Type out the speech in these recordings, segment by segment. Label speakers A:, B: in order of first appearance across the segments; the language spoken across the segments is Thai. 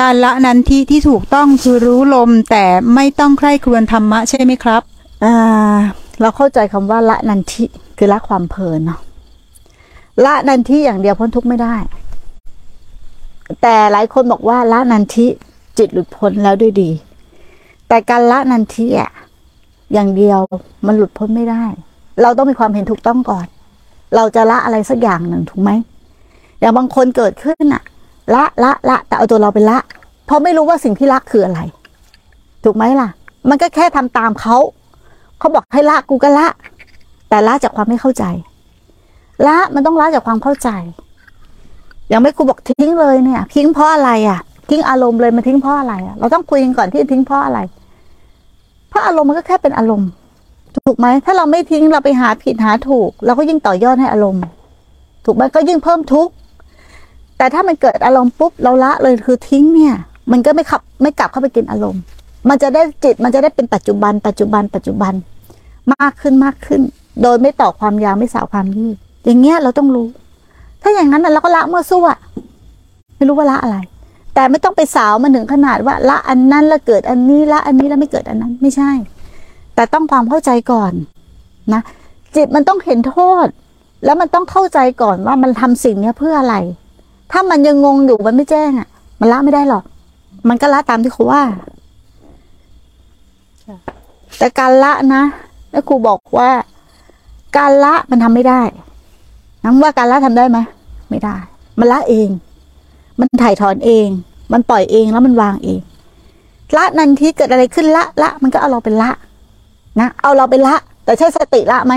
A: การละนันทิที่ถูกต้องคือรู้ลมแต่ไม่ต้องใคร่ครวญธรรมะใช่ไหมครับ
B: อ่า เราเข้าใจคำว่าละนันทิคือละความเพลินเนาะละนันทิอย่างเดียวพ้นทุกข์ไม่ได้ แต่หลายคนบอกว่าละนันทิจิตหลุดพ้นแล้วด้วยดี แต่การละนันทิอะอย่างเดียวมันหลุดพ้นไม่ได้ เราต้องมีความเห็นถูกต้องก่อน เราจะละอะไรสักอย่างหนึ่งถูกไหมอย่างบางคนเกิดขึ้นอะ ละละละแต่เอาตัวเราไปละ เพราะไม่รู้ว่าสิ่งที่ละคืออะไร ถูกไหมล่ะ มันก็แค่ทำตามเขาเขาบอกให้ละกูก็ละ แต่ละจากความไม่เข้าใจละมันต้องละจากความเข้าใจ อย่างไม่ครูบอกทิ้งเลยเนี่ย ทิ้งเพราะอะไรอะ ทิ้งอารมณ์เลยมาทิ้งเพราะอะไรอะเราต้องคุยกันก่อนที่จะทิ้งเพราะอะไร เพราะอารมณ์มันก็แค่เป็นอารมณ์ ถูกไหมถ้าเราไม่ทิ้งเราไปหาผิดหาถูกเราก็ยิ่งต่อยอดให้อารมณ์ ถูกไหมก็ยิ่งเพิ่มทุกข์ แต่ถ้ามันเกิดอารมณ์ปุ๊บเราละเลยคือทิ้งเนี่ย มันก็ไม่ขับไม่กลับเข้าไปกินอารมณ์ มันจะได้จิตมันจะได้เป็นปัจจุบัน ปัจจุบัน ปัจจุบันมากขึ้นมากขึ้น โดยไม่ต่อความยาวไม่สาวความยืดอย่างเงี้ยเราต้องรู้ ถ้าอย่างนั้นเราก็ละเมื่อสู้อะไม่รู้ว่าละอะไร แต่ไม่ต้องไปสาวมันถึงขนาดว่า ละอันนั้นแล้วเกิดอันนี้ละอันนี้แล้วไม่เกิดอันนั้นไม่ใช่ แต่ต้องความเข้าใจก่อนนะจิตมันต้องเห็นโทษ แล้วมันต้องเข้าใจก่อนว่ามันทำสิ่งเนี้ยเพื่ออะไร ถ้ามันยังงงอยู่มันไม่แจ้งอะมันละไม่ได้หรอก มันก็ละตามที่เขาว่าแต่การละนะแล้วครูบอกว่า การละมันทำไม่ได้นังว่าการละทำได้ไหมไม่ได้ มันละเอง มันถ่ายถอนเอง มันปล่อยเองแล้วมันวางเอง ละนันทีเกิดอะไรขึ้นละละ มันก็เอาเราเป็นละ นะเอาเราเป็นละ แต่ใช่สติละไหม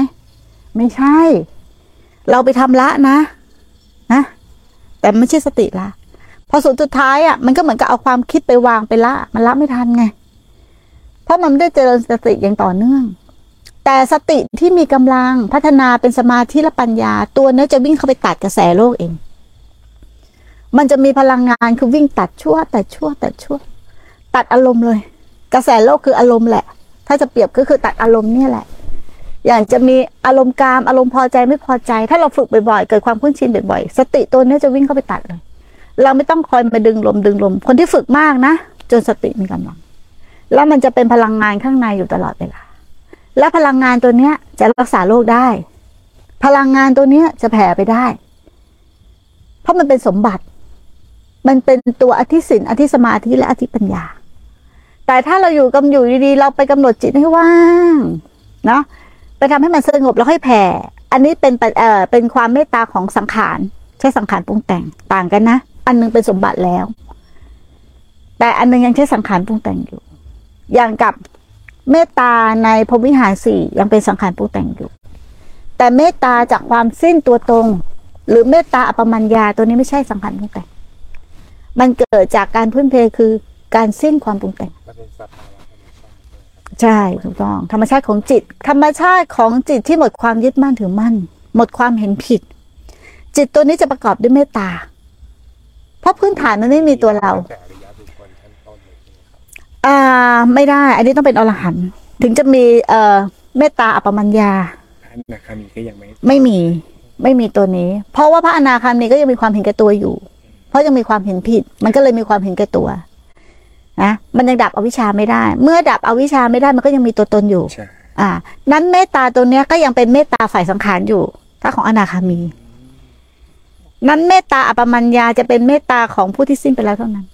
B: ไม่ใช่ เราไปทำละนะ นะ แต่ไม่ใช่สติละพอสุดสุดท้ายอะมันก็เหมือนกับเอาความคิดไปวางไปละ มันละไม่ทันไง เพราะมันไม่ได้เจริญสติอย่างต่อเนื่อง แต่สติที่มีกำลังพัฒนาเป็นสมาธิและปัญญา ตัวเนี้ยจะวิ่งเข้าไปตัดกระแสโลกเอง มันจะมีพลังงานคือวิ่งตัดชั่ว แตัดชั่วแตัดชั่ว ตัดอารมณ์เลย กระแสโลกคืออารมณ์แหละ ถ้าจะเปรียบก็คือตัดอารมณ์เนี่ยแหละ อย่างจะมีอารมณ์กามอารมณ์พอใจไม่พอใจ ถ้าเราฝึกบ่อยๆ เกิดความคุ้นชินบ่อยๆ สติตัวนี้จะวิ่งเข้าไปตัดเลย เราไม่ต้องคอยมาดึงลมดึงลม คนที่ฝึกมากนะ จนสติมีกำลัง แล้วมันจะเป็นพลังงานข้างในอยู่ตลอดเวลา และพลังงานตัวเนี้ยจะรักษาโรคได้ พลังงานตัวเนี้ยจะแผ่ไปได้ เพราะมันเป็นสมบัติ มันเป็นตัวอธิสินอธิสมาธิและอธิปัญญา แต่ถ้าเราอยู่กำอยู่ดีๆ เราไปกำหนดจิตให้ว่างเนาะ ไปทำให้มันสงบแล้วค่อยแผ่ อันนี้เป็นเอ่อเป็นความเมตตาของสังขารใช้สังขารปรุงแต่งต่างกันนะ อันหนึงเป็นสมบัติแล้ว แต่อันหนึงยังใช้สังขารปรุงแต่งอยู่ อย่างกับเมตตาในพรหมวิหารสี่ยังเป็นสังขารปรุงแต่งอยู่ แต่เมตตาจากความสิ้นตัวตรง หรือเมตตาอปปมัญญาตัวนี้ไม่ใช่สังขารปรุงแต่ง มันเกิดจากการพื้นเพคือการสิ้นความปรุงแต่ง
C: มันเป็นสภาวะ
B: ใช่ถูกต้อง ธรรมชาติของจิต ธรรมชาติของจิตที่หมดความยึดมั่นถือมั่น หมดความเห็นผิด จิตตัวนี้จะประกอบด้วยเมตตา เพราะพื้นฐานมันไม่มีตัวเรา
C: แต่อริยบุคคลชั้นต้นเลยใช่ไหมครับ
B: อ่าไม่ได้ อันนี้ต้องเป็นอรหันต์ถึงจะมีเอ่อเมตตาอัปปมัญญา
C: อันนาคามีก็ยังไม่
B: ไม่มี ไม่มีตัวนี้ เพราะว่าพระอนาคามีก็ยังมีความเห็นแก่ตัวอยู่ เพราะยังมีความเห็นผิด มันก็เลยมีความเห็นแก่ตัว นะมันยังดับอวิชชาไม่ได้ เมื่อดับอวิชชาไม่ได้มันก็ยังมีตัวตนอยู่
C: ใช่
B: อ่า นั้นเมตตาตัวเนี้ยก็ยังเป็นเมตตาฝ่ายสังขารอยู่ ถ้าของอนาคามี นั้นเมตตาอัปปมัญญาจะเป็นเมตตาของผู้ที่สิ้นไปแล้วเท่านั้น